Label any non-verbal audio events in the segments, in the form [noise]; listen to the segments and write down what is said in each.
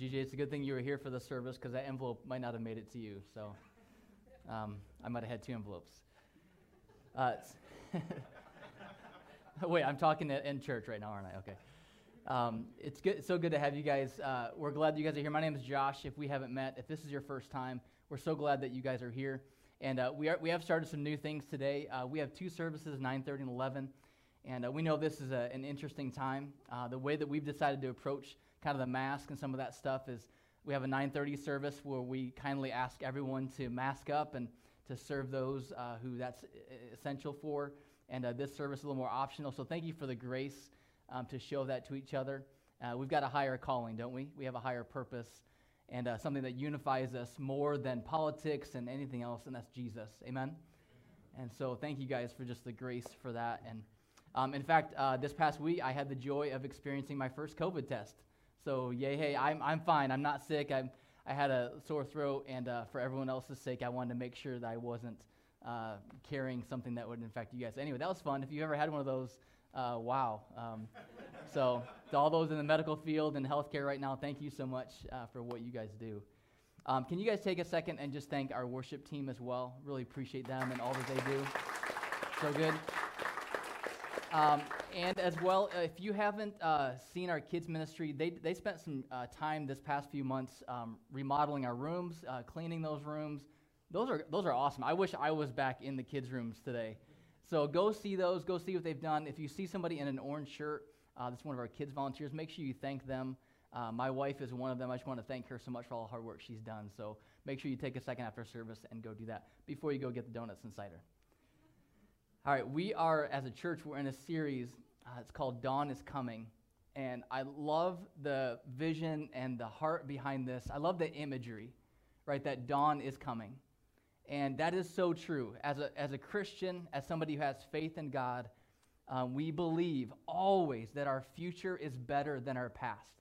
GJ, it's a good thing you were here for the service because that envelope might not have made it to you. So um, I might have had two envelopes. Uh, [laughs] wait, I'm talking in church right now, aren't I? Okay. Um, it's good. So good to have you guys. Uh, we're glad that you guys are here. My name is Josh. If we haven't met, if this is your first time, we're so glad that you guys are here. And uh, we are we have started some new things today. Uh, we have two services, 9:30 and 11, and uh, we know this is a, an interesting time. Uh, the way that we've decided to approach kind of the mask and some of that stuff is we have a 9:30 service where we kindly ask everyone to mask up and to serve those uh, who that's essential for. And this service is a little more optional. So thank you for the grace um, to show that to each other. Uh, we've got a higher calling, don't we? We have a higher purpose and uh, something that unifies us more than politics and anything else, and that's Jesus. Amen? And so thank you guys for just the grace for that. And um, in fact, uh, this past week, I had the joy of experiencing my first COVID test. So, yay, hey, I'm, I'm fine. I'm not sick. I'm, I had a sore throat, and uh, for everyone else's sake, I wanted to make sure that I wasn't uh, carrying something that would infect you guys. Anyway, that was fun. If you ever had one of those, uh, wow. Um, so, to all those in the medical field and healthcare right now, thank you so much uh, for what you guys do. Um, can you guys take a second and just thank our worship team as well? Really appreciate them and all that they do. So good. Um, and as well, uh, if you haven't uh, seen our kids' ministry, they, they spent some uh, time this past few months um, remodeling our rooms, uh, cleaning those rooms. Those are, those are awesome. I wish I was back in the kids' rooms today. So go see those, go see what they've done. If you see somebody in an orange shirt, uh, that's one of our kids volunteers, make sure you thank them. Uh, my wife is one of them. I just want to thank her so much for all the hard work she's done. So make sure you take a second after service and go do that before you go get the donuts and cider. All right, we are, as a church, we're in a series. Uh, it's called Dawn is Coming. And I love the vision and the heart behind this. I love the imagery, right? That dawn is coming. And that is so true. As a, as a Christian, as somebody who has faith in God, um, we believe always that our future is better than our past.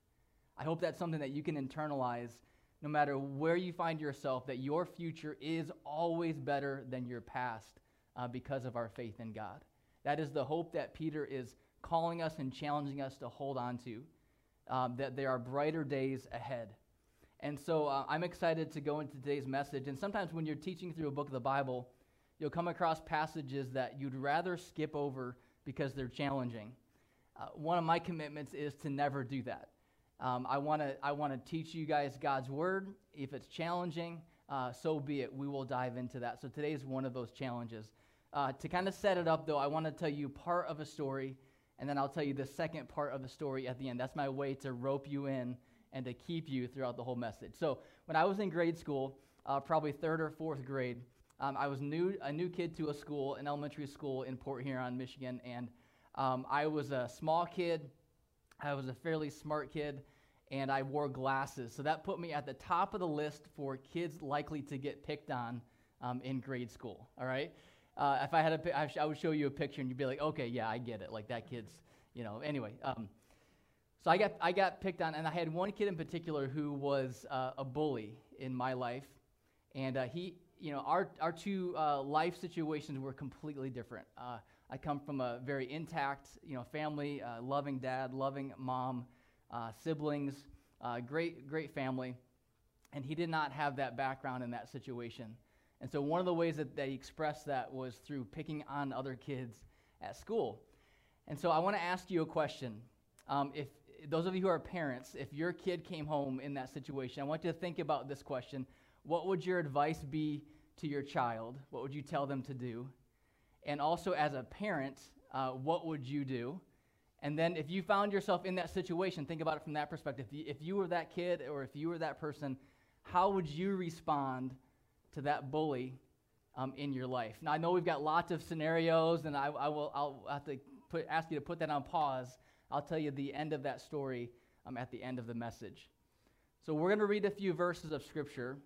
I hope that's something that you can internalize no matter where you find yourself, that your future is always better than your past uh, because of our faith in God. That is the hope that Peter is calling us and challenging us to hold on to, um, that there are brighter days ahead. And so uh, I'm excited to go into today's message. And sometimes when you're teaching through a book of the Bible, you'll come across passages that you'd rather skip over because they're challenging. Uh, one of my commitments is to never do that. Um, I want to I want to teach you guys God's word. If it's challenging, uh, so be it. We will dive into that. So today is one of those challenges. Uh, to kind of set it up, though, I want to tell you part of a story, and then I'll tell you the second part of the story at the end. That's my way to rope you in and to keep you throughout the whole message. So when I was in grade school, uh, probably third or fourth grade, um, I was new, a new kid to a school, an elementary school in Port Huron, Michigan, and um, I was a small kid. I was a fairly smart kid, and I wore glasses. So that put me at the top of the list for kids likely to get picked on um, in grade school. All right. Uh, if I had a, I would show you a picture, and you'd be like, okay, yeah, I get it. Like that kid's, you know. Anyway, um, so I got, I got picked on, and I had one kid in particular who was uh, a bully in my life. And uh, he, you know, our, our two uh, life situations were completely different. Uh, I come from a very intact, you know, family, uh, loving dad, loving mom, uh, siblings, great, great family. And he did not have that background in that situation. And so one of the ways that he expressed that was through picking on other kids at school. And so I want to ask you a question. Um, if those of you who are parents, if your kid came home in that situation, I want you to think about this question. What would your advice be to your child? What would you tell them to do? And also, as a parent, uh, what would you do? And then, if you found yourself in that situation, think about it from that perspective. If you were that kid or if you were that person, how would you respond to that bully um, in your life? Now, I know we've got lots of scenarios, and I, I will I'll have to put, ask you to put that on pause I'll tell you the end of that story um, at the end of the message. So, we're going to read a few verses of Scripture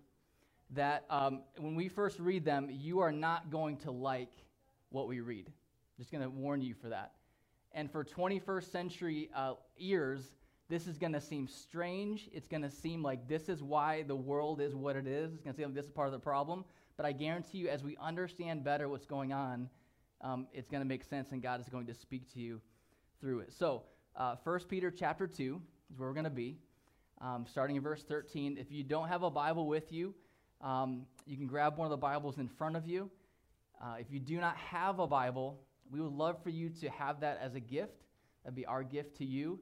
that um, when we first read them, you are not going to like what we read. I'm Just going to warn you for that. And for 21st century uh, ears, this is going to seem strange. It's going to seem like this is why the world is what it is. It's going to seem like this is part of the problem. But I guarantee you, as we understand better what's going on, um, it's going to make sense and God is going to speak to you through it. So, uh, 1 Peter chapter 2 is where we're going to be. um, starting in verse 13. If you don't have a Bible with you, um, you can grab one of the Bibles in front of you. Uh, if you do not have a Bible, we would love for you to have that as a gift. That'd be our gift to you.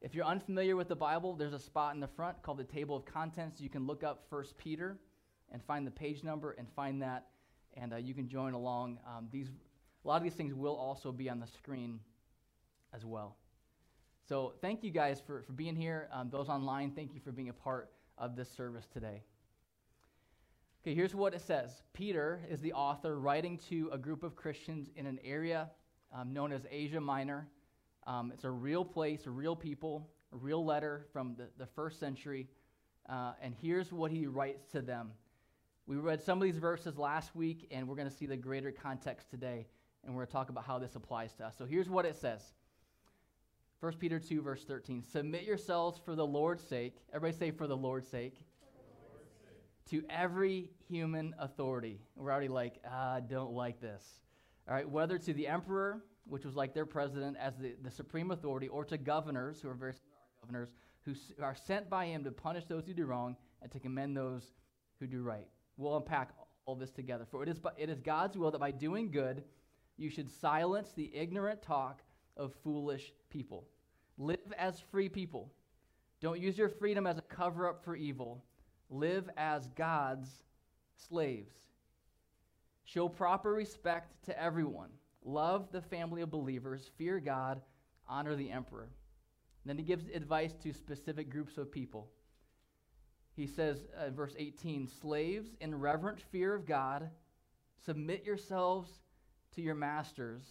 If you're unfamiliar with the Bible, there's a spot in the front called the table of contents. You can look up First Peter and find the page number and find that, and uh, you can join along. Um, these, a lot of these things will also be on the screen as well. So thank you guys for, for being here. Um, those online, thank you for being a part of this service today. Okay, here's what it says Peter is the author writing to a group of Christians in an area um, known as Asia Minor. Um, it's a real place, a real people, a real letter from the, the first century. Uh, and here's what he writes to them. We read some of these verses last week, and we're going to see the greater context today, and we're going to talk about how this applies to us. So here's what it says 1 Peter 2, verse 13. Submit yourselves for the Lord's sake. Everybody say, for the Lord's sake. To every human authority. We're already like, ah, I don't like this. All right, whether to the emperor which was like their president as the, the supreme authority, or to governors, who are very governors, who are sent by him to punish those who do wrong and to commend those who do right. We'll unpack all this together. For it is, it is God's will that by doing good, you should silence the ignorant talk of foolish people. Live as free people. Don't use your freedom as a cover up for evil. Live as God's slaves. Show proper respect to everyone Love the family of believers, fear God, honor the emperor. And then he gives advice to specific groups of people. He says, uh, verse 18, Slaves, in reverent fear of God, submit yourselves to your masters,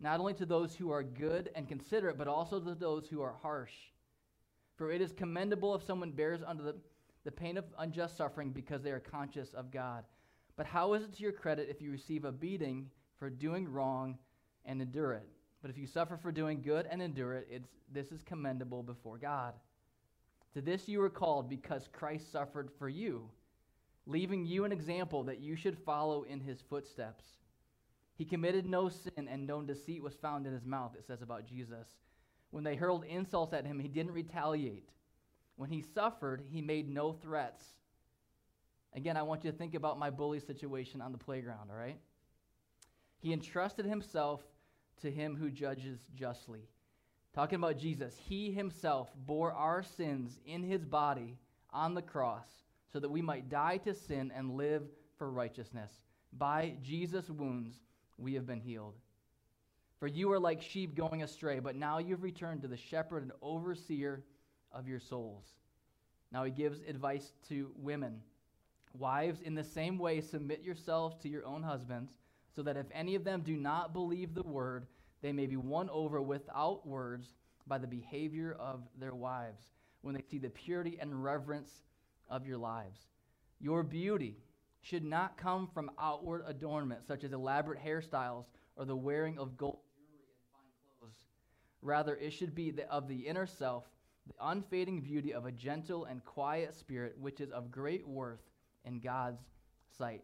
not only to those who are good and considerate, but also to those who are harsh. For it is commendable if someone bears under the, the pain of unjust suffering because they are conscious of God. But how is it to your credit if you receive a beating for doing wrong and endure it. But if you suffer for doing good and endure it, it's, this is commendable before God. To this you were called because Christ suffered for you, leaving you an example that you should follow in his footsteps. He committed no sin, and no deceit was found in his mouth, it says about Jesus. When they hurled insults at him, he didn't retaliate. When he suffered, he made no threats. Again, I want you to think about my bully situation on the playground, all right? He entrusted himself to him who judges justly. Talking about Jesus, he himself bore our sins in his body on the cross so that we might die to sin and live for righteousness. By Jesus' wounds, we have been healed. For you are like sheep going astray, but now you've returned to the shepherd and overseer of your souls. Now he gives advice to women. Wives, in the same way, submit yourselves to your own husbands so that if any of them do not believe the word, they may be won over without words by the behavior of their wives when they see the purity and reverence of your lives. Your beauty should not come from outward adornment, such as elaborate hairstyles or the wearing of gold jewelry and fine clothes. Rather, it should be of the inner self, the unfading beauty of a gentle and quiet spirit, which is of great worth in God's sight.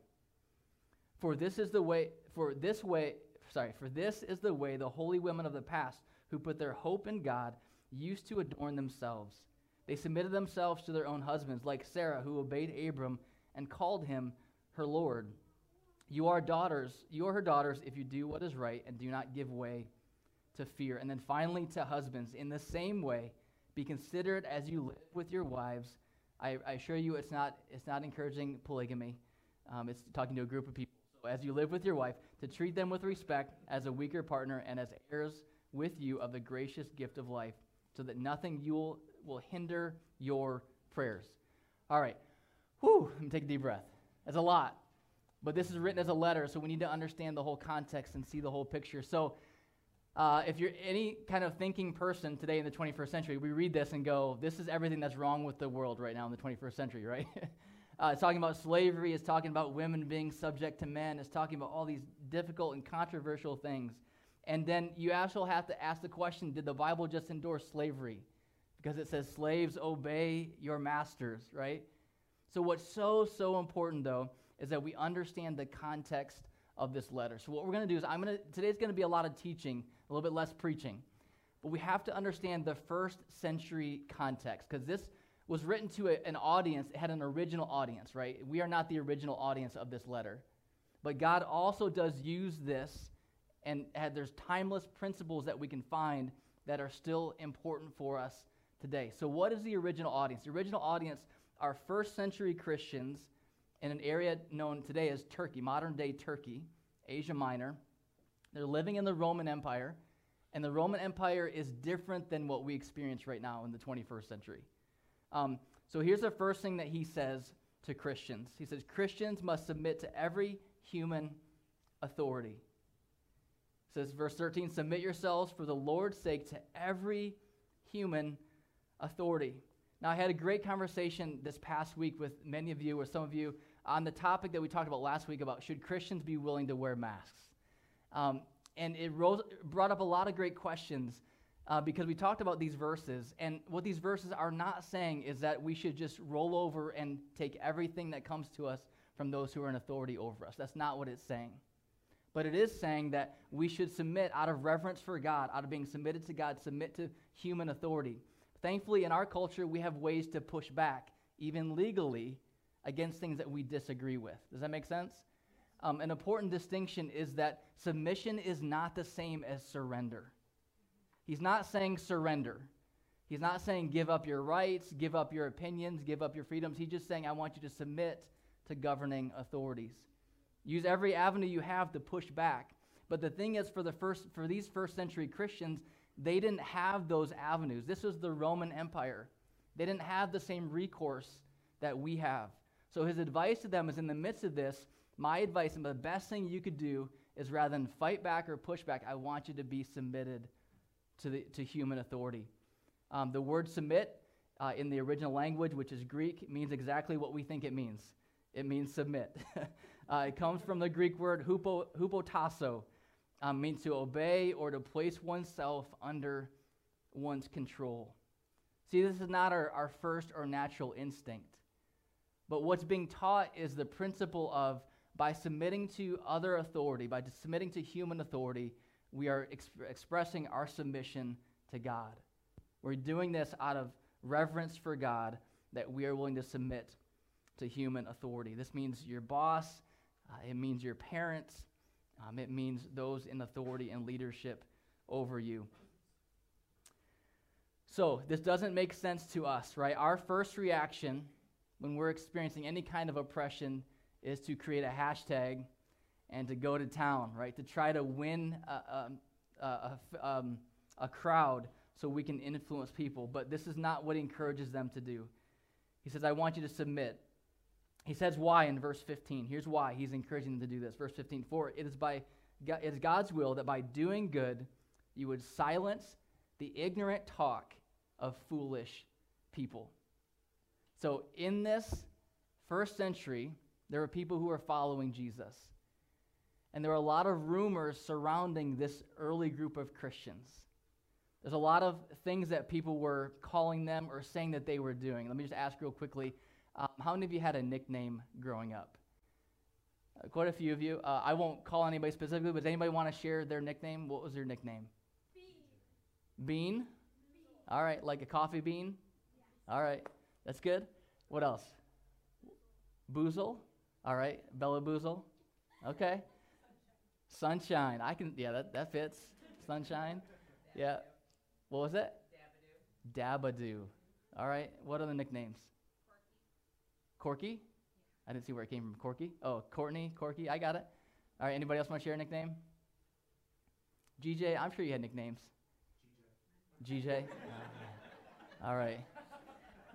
For this is the way, for this way, sorry, for this is the way the holy women of the past who put their hope in God used to adorn themselves. They submitted themselves to their own husbands, like Sarah, who obeyed Abram and called him her Lord. You are daughters, you are her daughters if you do what is right and do not give way to fear. And then finally to husbands, in the same way, be considerate as you live with your wives. I, I assure you it's not, it's not encouraging polygamy. Um, it's talking to a group of people as you live with your wife, to treat them with respect as a weaker partner and as heirs with you of the gracious gift of life, so that nothing you will, will hinder your prayers. All right. Whew, let me take a deep breath. That's a lot. But this is written as a letter, so we need to understand the whole context and see the whole picture. So, uh, if you're any kind of thinking person today in the 21st century, we read this and go, this is everything that's wrong with the world right now in the 21st century, [laughs] right? Uh, it's talking about slavery. It's talking about women being subject to men. It's talking about all these difficult and controversial things. And then you also have to ask the question did the Bible just endorse slavery? Because it says, slaves, obey your masters, right? So, what's so, so important, though, is that we understand the context of this letter. So, what we're going to do is, I'm going to, today's going to be a lot of teaching, a little bit less preaching. But we have to understand the first century context, because this was written to a, an audience, it had an original audience, right? We are not the original audience of this letter. But God also does use this, and had, there's timeless principles that we can find that are still important for us today. So, what is the original audience? The original audience are first century Christians in an area known today as Turkey, modern day Turkey, Asia Minor. They're living in the Roman Empire, and the Roman Empire is different than what we experience right now in the 21st century. Um, so here's the first thing that he says to Christians He says, Christians must submit to every human authority. It says, verse 13, submit yourselves for the Lord's sake to every human authority. Now, I had a great conversation this past week with many of you, or some of you, on the topic that we talked about last week about should Christians be willing to wear masks? Um, and it rose, brought up a lot of great questions uh, because we talked about these verses. And what these verses are not saying is that we should just roll over and take everything that comes to us from those who are in authority over us. That's not what it's saying. But it is saying that we should submit out of reverence for God, out of being submitted to God, submit to human authority. Thankfully, in our culture, we have ways to push back, even legally, against things that we disagree with. Does that make sense? Um, an important distinction is that submission is not the same as surrender. He's not saying surrender. He's not saying give up your rights, give up your opinions, give up your freedoms. He's just saying, I want you to submit to governing authorities. Use every avenue you have to push back. But the thing is, for, the first, for these first century Christians, they didn't have those avenues. This was the Roman Empire. They didn't have the same recourse that we have. So his advice to them is in the midst of this, my advice and the best thing you could do is rather than fight back or push back, I want you to be submitted to, the, to human authority. Um, the word submit uh, in the original language, which is Greek, means exactly what we think it means. It means submit. [laughs] uh, it comes from the Greek word hupo, hupotasso, um, means to obey or to place oneself under one's control. See, this is not our, our first or natural instinct. But what's being taught is the principle of by submitting to other authority, by submitting to human authority, we are exp- expressing our submission to God. We're doing this out of reverence for God that we are willing to submit to human authority. This means your boss, uh, it means your parents, um, it means those in authority and leadership over you. So, this doesn't make sense to us, right? Our first reaction when we're experiencing any kind of oppression is to create a hashtag and to go to town, right? To try to win a, a, a, um, a crowd so we can influence people. But this is not what he encourages them to do. He says, I want you to submit. He says why in verse 15. Here's why he's encouraging them to do this. Verse 15 For it is, by, it is God's will that by doing good you would silence the ignorant talk of foolish people. So in this first century, there were people who were following Jesus. And there were a lot of rumors surrounding this early group of Christians. There's a lot of things that people were calling them or saying that they were doing. Let me just ask real quickly um, how many of you had a nickname growing up? Uh, quite a few of you. Uh, I won't call anybody specifically, but does anybody want to share their nickname? What was their nickname? Bean. Bean? All right, like a coffee bean? Yeah. All right, that's good. What else? Boozle? All right, Bella Boozle? Okay. Sunshine. I can, yeah, that, that fits. Sunshine. Yeah. What was it? Dabadoo. Dabadoo. All right. What are the nicknames? Corky. Corky? I didn't see where it came from. Corky? Oh, Courtney, Corky. I got it. All right. Anybody else want to share a nickname? GJ. I'm sure you had nicknames. GJ. GJ? [laughs] All right.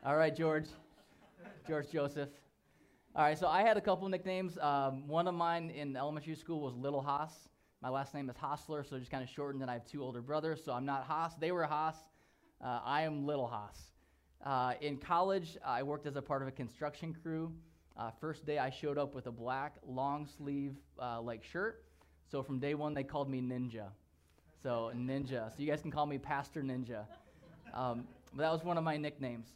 All right, George. George Joseph. All right, so I had a couple nicknames. Um, one of mine in elementary school was Little Haas. My last name is Hostler, so just kind of shortened, and I have two older brothers, so I'm not Haas. They were Haas. Uh, I am Little Haas. Uh, in college, I worked as a part of a construction crew. Uh, first day, I showed up with a black long sleeve uh, like shirt. So from day one, they called me Ninja. So Ninja. So you guys can call me Pastor Ninja. Um, but that was one of my nicknames.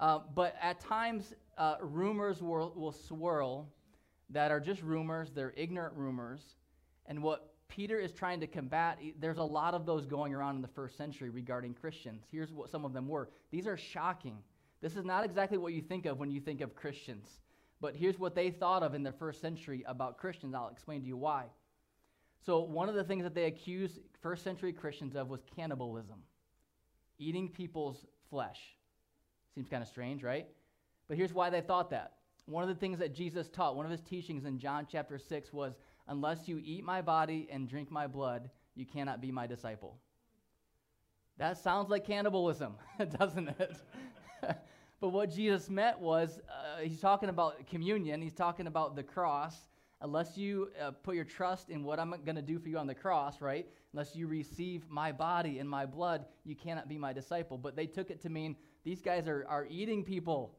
Uh, but at times, uh, rumors will, will swirl that are just rumors, they're ignorant rumors. And what Peter is trying to combat, there's a lot of those going around in the first century regarding Christians. Here's what some of them were. These are shocking. This is not exactly what you think of when you think of Christians. But here's what they thought of in the first century about Christians. I'll explain to you why. So, one of the things that they accused first century Christians of was cannibalism, eating people's flesh. Seems kind of strange, right? But here's why they thought that. One of the things that Jesus taught, one of his teachings in John chapter 6 was, Unless you eat my body and drink my blood, you cannot be my disciple. That sounds like cannibalism, [laughs] doesn't it? [laughs] but what Jesus meant was, uh, he's talking about communion, he's talking about the cross. Unless you uh, put your trust in what I'm going to do for you on the cross, right? Unless you receive my body and my blood, you cannot be my disciple. But they took it to mean these guys are, are eating people,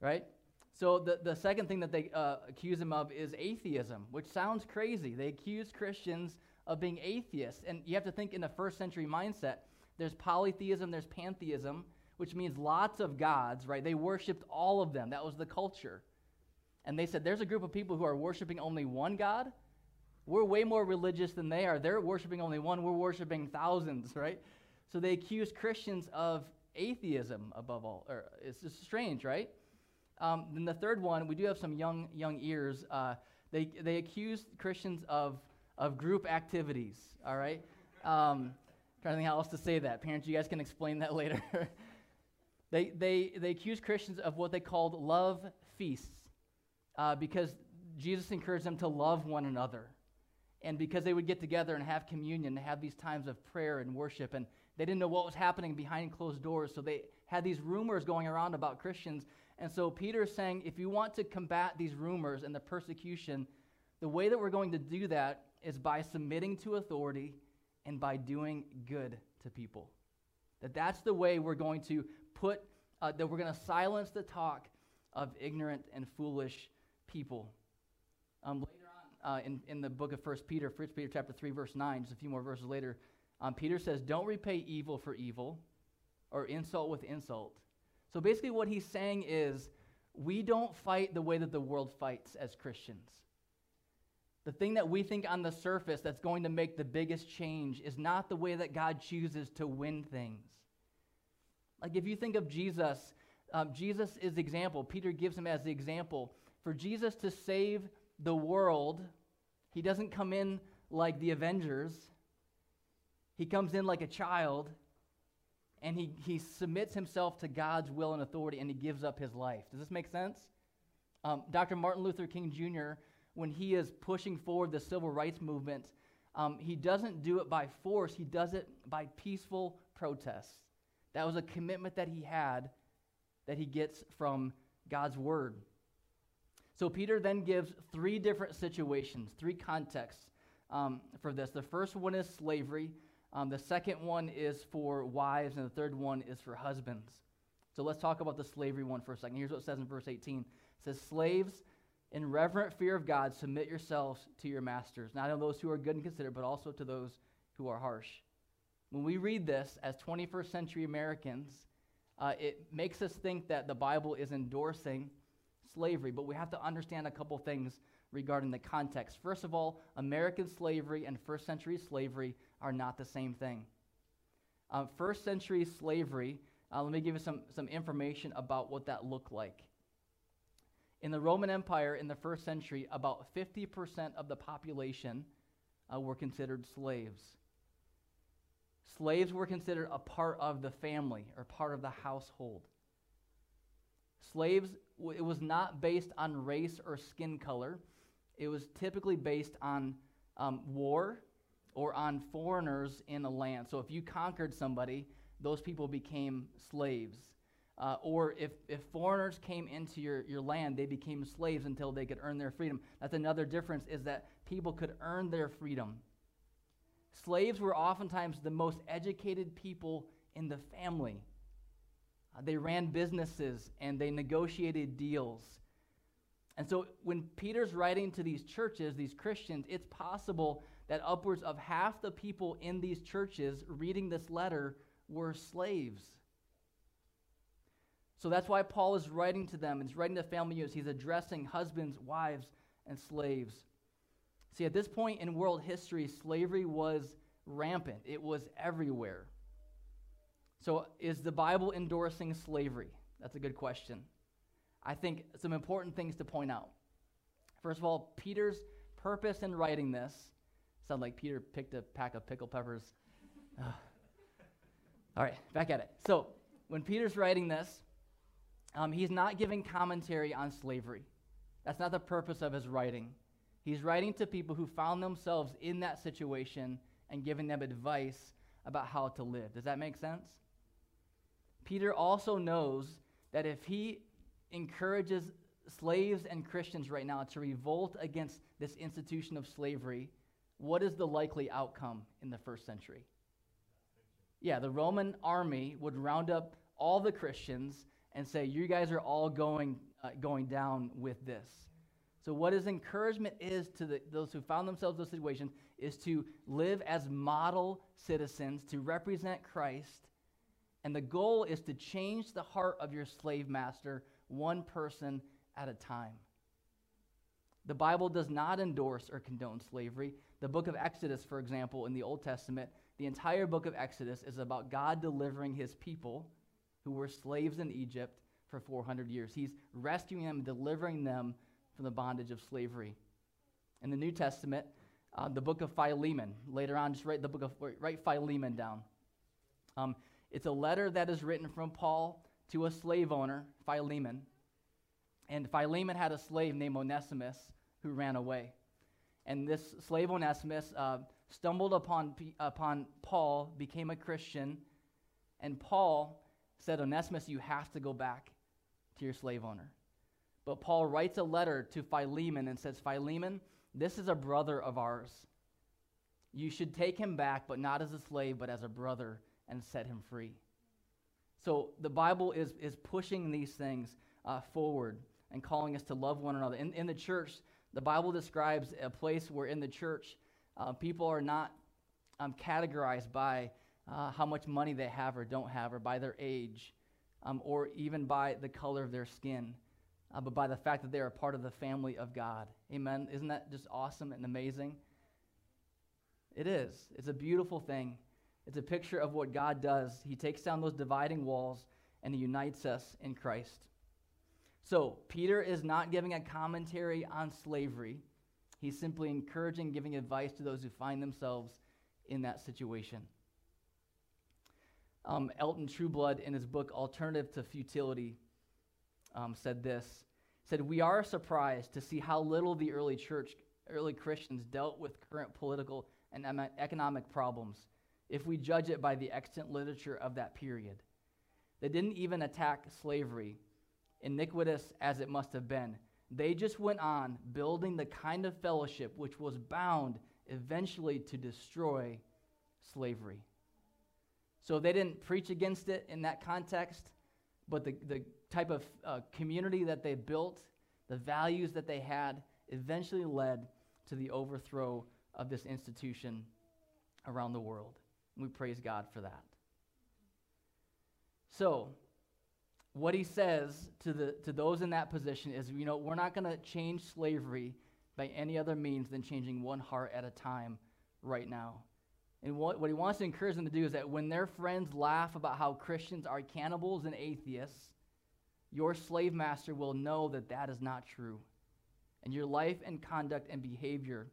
right? So the, the second thing that they uh, accuse him of is atheism, which sounds crazy. They accuse Christians of being atheists. And you have to think in the first century mindset there's polytheism, there's pantheism, which means lots of gods, right? They worshiped all of them. That was the culture. And they said there's a group of people who are worshiping only one God. We're way more religious than they are. They're worshiping only one, we're worshiping thousands, right? So they accuse Christians of atheism above all. Or it's just strange, right? Um, then the third one, we do have some young young ears. Uh, they they accuse Christians of of group activities. All right. Um, trying to think how else to say that. Parents, you guys can explain that [laughs] later. they they they accuse Christians of what they called love feasts, uh, because Jesus encouraged them to love one another, and because they would get together and have communion, and have these times of prayer and worship, and they didn't know what was happening behind closed doors, so they had these rumors going around about Christians and so Peter is saying if you want to combat these rumors and the persecution, the way that we're going to do that is by submitting to authority and by doing good to people. That that's the way we're going to put, uh, that we're going to silence the talk of ignorant and foolish people. Um, later on uh, in, in the book of 1 Peter, 1 Peter chapter 3, verse 9, just a few more verses later, um, Peter says, Don't repay evil for evil or insult with insult. So basically, what he's saying is we don't fight the way that the world fights as Christians. The thing that we think on the surface that's going to make the biggest change is not the way that God chooses to win things. Like if you think of Jesus, um, Jesus is the example. Peter gives him as the example. For Jesus to save the world, he doesn't come in like the Avengers. He comes in like a child and he, he submits himself to God's will and authority and he gives up his life. Does this make sense? Um, Dr. Martin Luther King Jr., when he is pushing forward the civil rights movement, um, he doesn't do it by force, he does it by peaceful protest. That was a commitment that he had that he gets from God's word. So Peter then gives three different situations, three contexts um, for this. The first one is slavery. Um, the second one is for wives, and the third one is for husbands. So let's talk about the slavery one for a second. Here's what it says in verse 18 it says, Slaves, in reverent fear of God, submit yourselves to your masters, not only those who are good and considerate, but also to those who are harsh. When we read this as 21st century Americans, uh, it makes us think that the Bible is endorsing slavery, but we have to understand a couple things regarding the context. First of all, American slavery and first century slavery are not the same thing. Uh, first century slavery, uh, let me give you some, some information about what that looked like. In the Roman Empire in the first century, about 50% of the population uh, were considered slaves. Slaves were considered a part of the family or part of the household. Slaves, it was not based on race or skin color. It was typically based on um, war or on foreigners in a land. So if you conquered somebody, those people became slaves. Uh, or if, if foreigners came into your, your land, they became slaves until they could earn their freedom. That's another difference, is that people could earn their freedom. Slaves were oftentimes the most educated people in the family. Uh, they ran businesses and they negotiated deals. And so when Peter's writing to these churches, these Christians, it's possible that upwards of half the people in these churches reading this letter were slaves. So that's why Paul is writing to them he's writing to family units. He's addressing husbands, wives, and slaves. See, at this point in world history, slavery was rampant, it was everywhere. So, is the Bible endorsing slavery? That's a good question. I think some important things to point out. First of all, Peter's purpose in writing this sound like Peter picked a pack of pickle peppers. all right, back at it. So, when Peter's writing this, um, he's not giving commentary on slavery. That's not the purpose of his writing. He's writing to people who found themselves in that situation and giving them advice about how to live. Does that make sense? Peter also knows that if he encourages slaves and Christians right now to revolt against this institution of slavery, what is the likely outcome in the first century? Yeah, the Roman army would round up all the Christians and say, You guys are all going, uh, going down with this. So, what his encouragement is to the, those who found themselves in this situation is to live as model citizens, to represent Christ. And the goal is to change the heart of your slave master one person at a time. The Bible does not endorse or condone slavery. The book of Exodus, for example, in the Old Testament, the entire book of Exodus is about God delivering his people who were slaves in Egypt for 400 years. He's rescuing them, delivering them from the bondage of slavery. In the New Testament, uh, the book of Philemon, later on, just write the book of, write Philemon down. Um, it's a letter that is written from Paul to a slave owner, Philemon. And Philemon had a slave named Onesimus who ran away. And this slave Onesimus uh, stumbled upon, upon Paul, became a Christian, and Paul said, Onesimus, you have to go back to your slave owner. But Paul writes a letter to Philemon and says, Philemon, this is a brother of ours. You should take him back, but not as a slave, but as a brother, and set him free. So the Bible is, is pushing these things uh, forward and calling us to love one another. In, in the church, the Bible describes a place where in the church, uh, people are not um, categorized by uh, how much money they have or don't have, or by their age, um, or even by the color of their skin, uh, but by the fact that they are part of the family of God. Amen. Isn't that just awesome and amazing? It is. It's a beautiful thing. It's a picture of what God does. He takes down those dividing walls and he unites us in Christ. So, Peter is not giving a commentary on slavery. He's simply encouraging, giving advice to those who find themselves in that situation. Um, Elton Trueblood, in his book Alternative to Futility, um, said this said, We are surprised to see how little the early church, early Christians dealt with current political and economic problems if we judge it by the extant literature of that period. They didn't even attack slavery, iniquitous as it must have been. They just went on building the kind of fellowship which was bound eventually to destroy slavery. So they didn't preach against it in that context, but the, the type of uh, community that they built, the values that they had, eventually led to the overthrow of this institution around the world. We praise God for that. So, what he says to, the, to those in that position is, you know, we're not going to change slavery by any other means than changing one heart at a time right now. And what, what he wants to encourage them to do is that when their friends laugh about how Christians are cannibals and atheists, your slave master will know that that is not true. And your life and conduct and behavior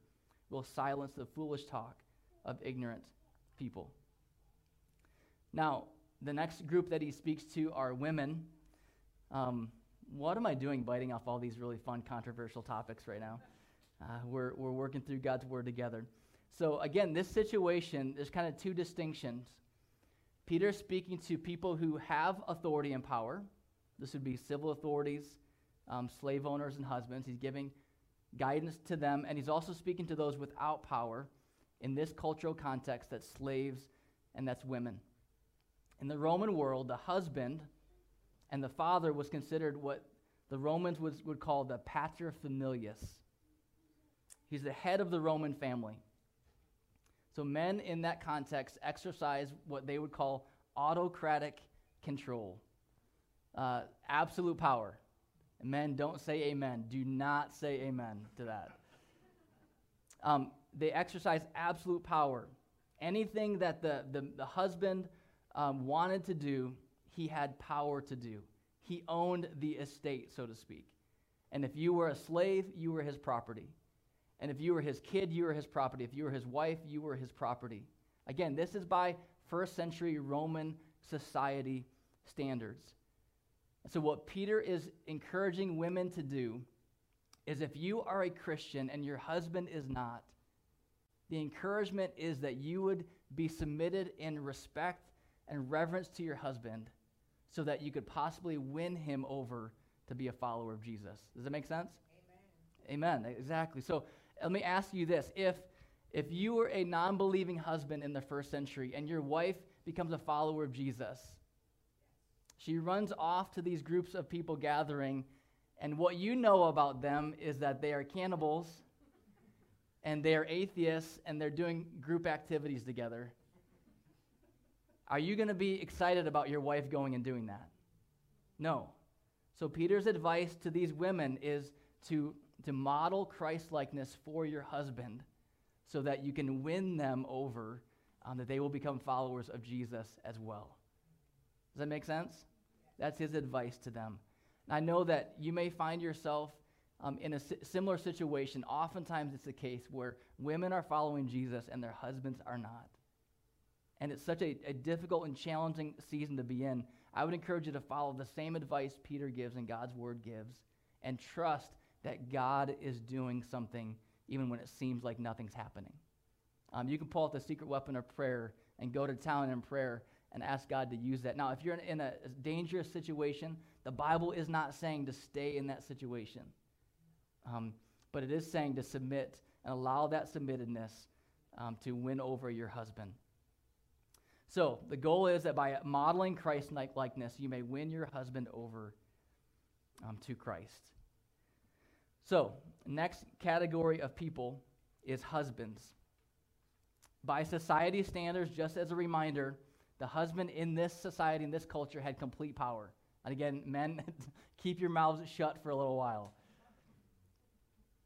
will silence the foolish talk of ignorant people. Now, the next group that he speaks to are women. Um, what am I doing biting off all these really fun, controversial topics right now? Uh, we're, we're working through God's word together. So, again, this situation, there's kind of two distinctions. Peter's speaking to people who have authority and power. This would be civil authorities, um, slave owners, and husbands. He's giving guidance to them, and he's also speaking to those without power in this cultural context that's slaves and that's women. In the Roman world, the husband and the father was considered what the Romans would, would call the paterfamilias. He's the head of the Roman family. So men in that context exercise what they would call autocratic control, uh, absolute power. Men don't say amen. Do not say amen to that. Um, they exercise absolute power. Anything that the, the, the husband um, wanted to do, he had power to do. he owned the estate, so to speak. And if you were a slave, you were his property. And if you were his kid, you were his property. If you were his wife, you were his property. Again, this is by first century Roman society standards. So, what Peter is encouraging women to do is if you are a Christian and your husband is not, the encouragement is that you would be submitted in respect and reverence to your husband so that you could possibly win him over to be a follower of Jesus. Does that make sense? Amen. Amen. Exactly. So let me ask you this. If if you were a non-believing husband in the first century and your wife becomes a follower of Jesus, she runs off to these groups of people gathering, and what you know about them is that they are cannibals and they're atheists and they're doing group activities together. Are you going to be excited about your wife going and doing that? No. So, Peter's advice to these women is to, to model Christ likeness for your husband so that you can win them over, um, that they will become followers of Jesus as well. Does that make sense? That's his advice to them. And I know that you may find yourself um, in a si- similar situation. Oftentimes, it's the case where women are following Jesus and their husbands are not. And it's such a, a difficult and challenging season to be in. I would encourage you to follow the same advice Peter gives and God's word gives and trust that God is doing something even when it seems like nothing's happening. Um, you can pull out the secret weapon of prayer and go to town in prayer and ask God to use that. Now, if you're in, in a dangerous situation, the Bible is not saying to stay in that situation, um, but it is saying to submit and allow that submittedness um, to win over your husband. So, the goal is that by modeling Christ likeness, you may win your husband over um, to Christ. So, next category of people is husbands. By society standards, just as a reminder, the husband in this society, in this culture, had complete power. And again, [laughs] men, keep your mouths shut for a little while.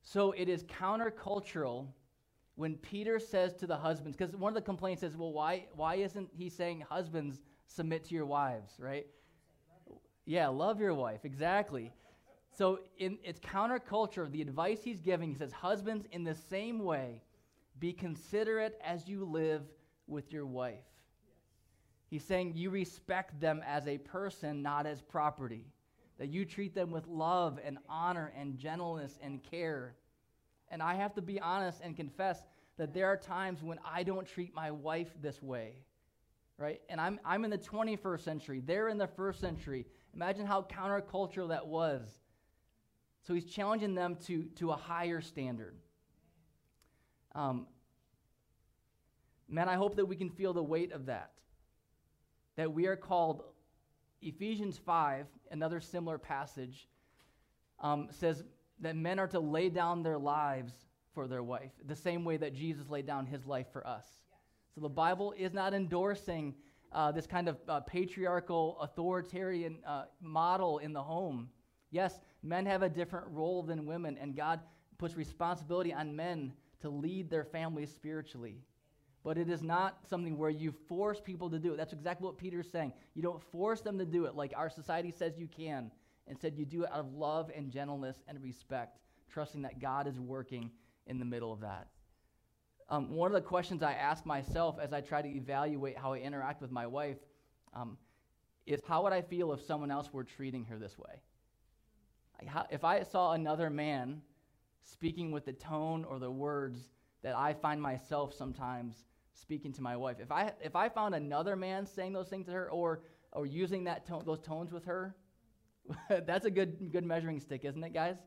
So it is countercultural when Peter says to the husbands, because one of the complaints is, well, why, why isn't he saying husbands submit to your wives, right? Yeah, love your wife, exactly. So in, it's counterculture. The advice he's giving, he says, husbands, in the same way, be considerate as you live with your wife. He's saying you respect them as a person, not as property. That you treat them with love and honor and gentleness and care. And I have to be honest and confess that there are times when I don't treat my wife this way. Right? And I'm, I'm in the 21st century. They're in the first century. Imagine how countercultural that was. So he's challenging them to, to a higher standard. Um, man, I hope that we can feel the weight of that. That we are called, Ephesians 5, another similar passage, um, says that men are to lay down their lives for their wife, the same way that Jesus laid down his life for us. So the Bible is not endorsing uh, this kind of uh, patriarchal, authoritarian uh, model in the home. Yes, men have a different role than women, and God puts responsibility on men to lead their families spiritually. But it is not something where you force people to do it. That's exactly what Peter's saying. You don't force them to do it like our society says you can. Instead, you do it out of love and gentleness and respect, trusting that God is working in the middle of that. Um, one of the questions I ask myself as I try to evaluate how I interact with my wife um, is how would I feel if someone else were treating her this way? if I saw another man speaking with the tone or the words that I find myself sometimes speaking to my wife, if I, if I found another man saying those things to her or, or using that those tones with her, [laughs] that's a good, good measuring stick, isn't it, guys?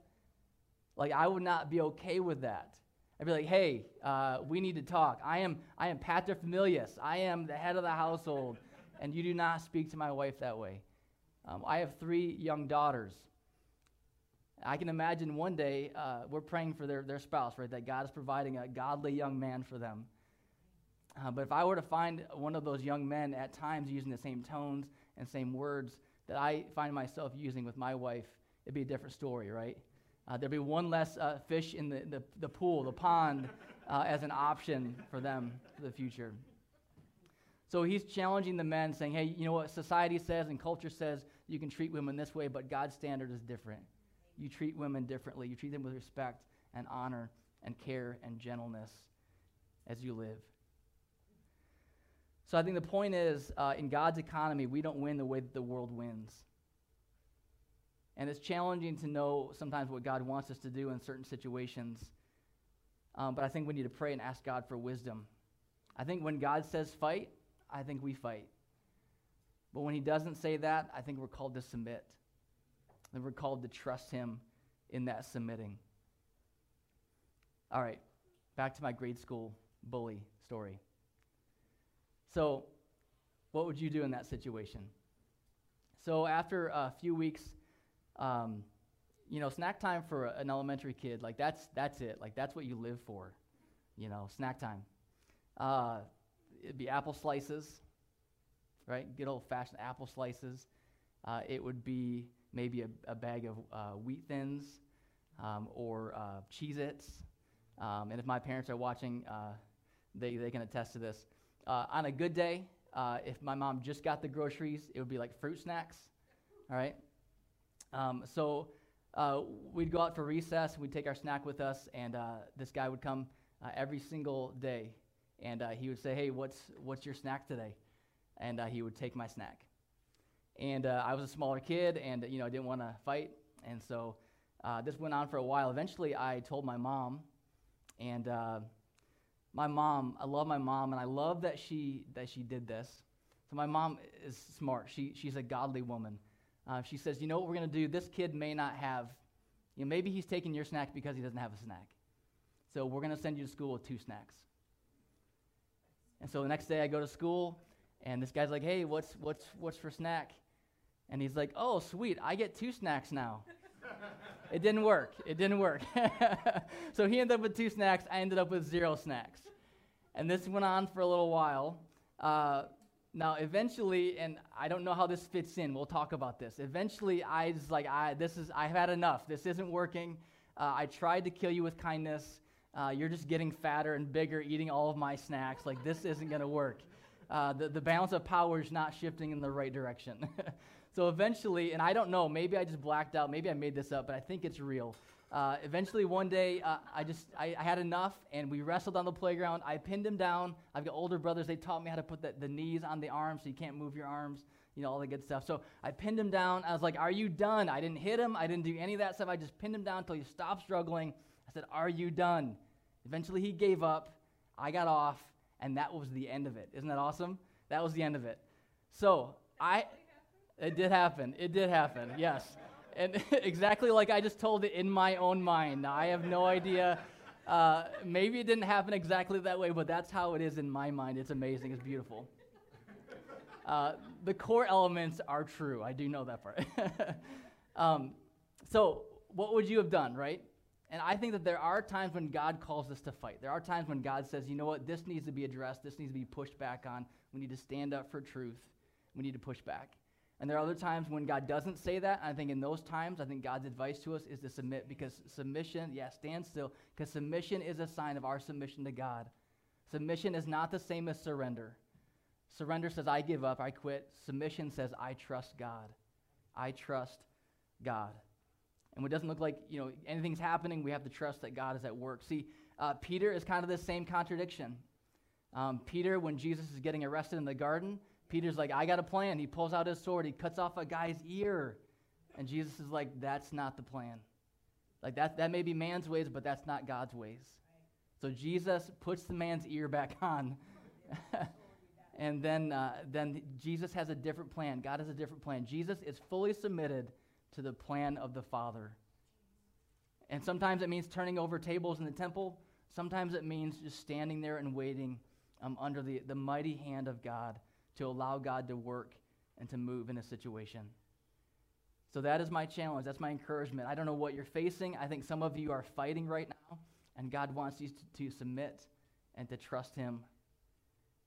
Like, I would not be okay with that. I'd be like, hey, uh, we need to talk. I am, I am paterfamilias. I am the head of the household, and you do not speak to my wife that way. Um, I have three young daughters. I can imagine one day uh, we're praying for their, their spouse, right? That God is providing a godly young man for them. Uh, but if I were to find one of those young men at times using the same tones and same words that I find myself using with my wife, it'd be a different story, right? Uh, there'd be one less uh, fish in the, the, the, pool, the pond, [laughs] uh, as an option for them for the future. So he's challenging the men, saying, hey, you know what society says and culture says you can treat women this way, but God's standard is different. You treat women differently. You treat them with respect and honor and care and gentleness as you live. So I think the point is uh, in God's economy, we don't win the way that the world wins. And it's challenging to know sometimes what God wants us to do in certain situations. Um, but I think we need to pray and ask God for wisdom. I think when God says fight, I think we fight. But when He doesn't say that, I think we're called to submit. And we're called to trust Him in that submitting. All right, back to my grade school bully story. So, what would you do in that situation? So, after a few weeks, um, you know, snack time for an elementary kid, like that's that's it. Like that's what you live for, you know, snack time. Uh, it'd be apple slices, right? Good old fashioned apple slices. Uh, it would be maybe a, a bag of uh, wheat thins um, or uh, Cheez Its. Um, and if my parents are watching, uh, they, they can attest to this. Uh, on a good day, uh, if my mom just got the groceries, it would be like fruit snacks. All right? Um, so uh, we'd go out for recess, we'd take our snack with us, and uh, this guy would come uh, every single day, and uh, he would say, "Hey, what's what's your snack today?" And he would take my snack. And I was a smaller kid, and you know I didn't want to fight, and so this went on for a while. Eventually, I told my mom, and my mom, I love my mom, and I love that she that she did this. So my mom is smart. She she's a godly woman. Uh, she says, you know what we're going to do? This kid may not have, you know, maybe he's taking your snack because he doesn't have a snack. So we're going to send you to school with two snacks. And so the next day I go to school, and this guy's like, hey, what's what's what's for snack? And he's like, oh, sweet, I get two snacks now. It didn't work. It didn't work. [laughs] so he ended up with two snacks. I ended up with zero snacks. And this went on for a little while. Uh, now, eventually, and I don't know how this fits in. We'll talk about this. Eventually, I was like, I this is I've had enough. This isn't working. Uh, I tried to kill you with kindness. Uh, you're just getting fatter and bigger, eating all of my snacks. Like this isn't going to work. Uh, the, the balance of power is not shifting in the right direction. [laughs] so eventually, and I don't know, maybe I just blacked out, maybe I made this up, but I think it's real. Uh, eventually, one day, uh, I just I, I, had enough, and we wrestled on the playground. I pinned him down. I've got older brothers; they taught me how to put the, the knees on the arms so you can't move your arms, you know, all the good stuff. So I pinned him down. I was like, "Are you done?" I didn't hit him. I didn't do any of that stuff. I just pinned him down until he stopped struggling. I said, "Are you done?" Eventually, he gave up. I got off, and that was the end of it. Isn't that awesome? That was the end of it. So I, it did happen. It did happen. Yes and [laughs] exactly like I just told it in my own mind. I have no idea. Uh, maybe it didn't happen exactly that way, but that's how it is in my mind. It's amazing. It's beautiful. Uh, the core elements are true. I do know that part. [laughs] um, so, what would you have done, right? And I think that there are times when God calls us to fight. There are times when God says, you know what, this needs to be addressed, this needs to be pushed back on. We need to stand up for truth. We need to push back. And there are other times when God doesn't say that. I think in those times, I think God's advice to us is to submit because submission, yeah, stand still, because submission is a sign of our submission to God. Submission is not the same as surrender. Surrender says, I give up, I quit. Submission says, I trust God. I trust God. And when it doesn't look like you know anything's happening, we have to trust that God is at work. See, uh, Peter is kind of the same contradiction. Um, Peter, when Jesus is getting arrested in the garden, Peter's like, I got a plan. He pulls out his sword, he cuts off a guy's ear. And Jesus is like, that's not the plan. Like that, that may be man's ways, but that's not God's ways. So Jesus puts the man's ear back [laughs] on. and then, uh, then Jesus has a different plan. God has a different plan. Jesus is fully submitted to the plan of the Father. And sometimes it means turning over tables in the temple. Sometimes it means just standing there and waiting um, under the, the mighty hand of God to allow God to work and to move in a situation. So that is my challenge. That's my encouragement. I don't know what you're facing. I think some of you are fighting right now, and God wants you to, to submit and to trust Him.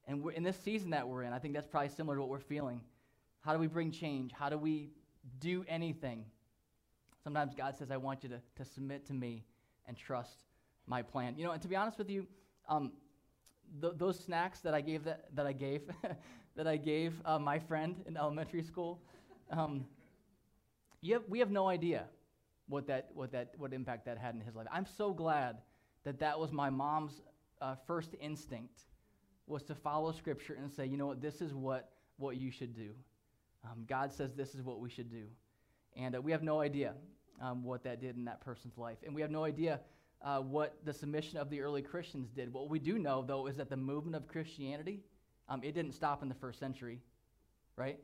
And in this season that we're in, I think that's probably similar to what we're feeling. How do we bring change? How do we do anything? Sometimes God says, I want you to, to submit to me and trust my plan. You know, and to be honest with you, um, th- those snacks that I gave that, that I gave [laughs] that I gave uh, my friend in elementary school. Um, have, we have no idea what that, what that, what impact that had in his life. I'm so glad that that was my mom's uh, first instinct was to follow Scripture and say, you know what, this is what, what you should do. Um, God says this is what we should do. And uh, we have no idea um, what that did in that person's life. And we have no idea uh, what the submission of the early Christians did. What we do know, though, is that the movement of Christianity, um, it didn't stop in the first century, right?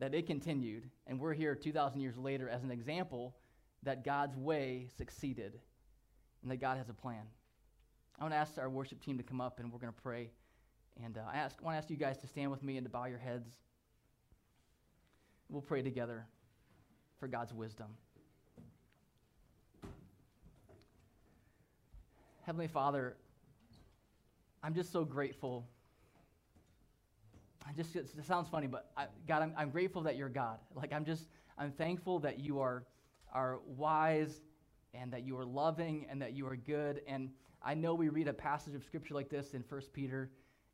That it continued. And we're here 2,000 years later as an example that God's way succeeded and that God has a plan. I want to ask our worship team to come up and we're going to pray. And uh, I ask, want to ask you guys to stand with me and to bow your heads. We'll pray together for God's wisdom. Heavenly Father, I'm just so grateful. I just, it sounds funny, but I, God, I'm, I'm grateful that you're God. Like, I'm just, I'm thankful that you are, are wise and that you are loving and that you are good. And I know we read a passage of scripture like this in 1 Peter,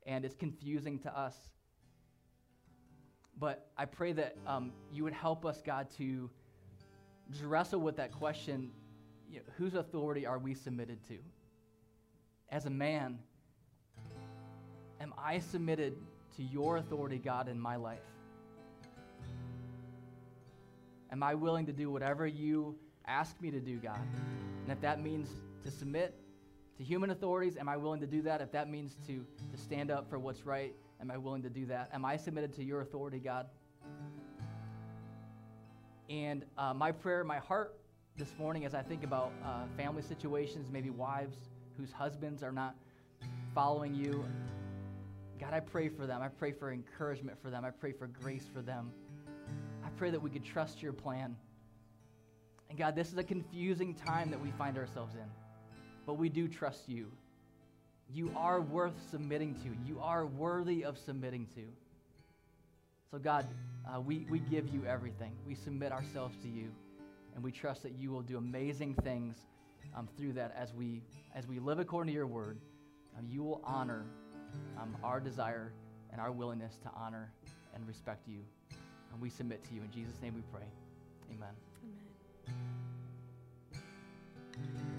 and it's confusing to us. But I pray that um, you would help us, God, to wrestle with that question you know, whose authority are we submitted to? As a man, am I submitted to your authority, God, in my life? Am I willing to do whatever you ask me to do, God? And if that means to submit to human authorities, am I willing to do that? If that means to, to stand up for what's right, am I willing to do that? Am I submitted to your authority, God? And uh, my prayer, my heart this morning, as I think about uh, family situations, maybe wives whose husbands are not following you, God, I pray for them. I pray for encouragement for them. I pray for grace for them. I pray that we could trust your plan. And God, this is a confusing time that we find ourselves in, but we do trust you. You are worth submitting to, you are worthy of submitting to. So, God, uh, we, we give you everything. We submit ourselves to you, and we trust that you will do amazing things um, through that as we, as we live according to your word. Um, you will honor um, our desire and our willingness to honor and respect you. And we submit to you. In Jesus' name we pray. Amen. Amen.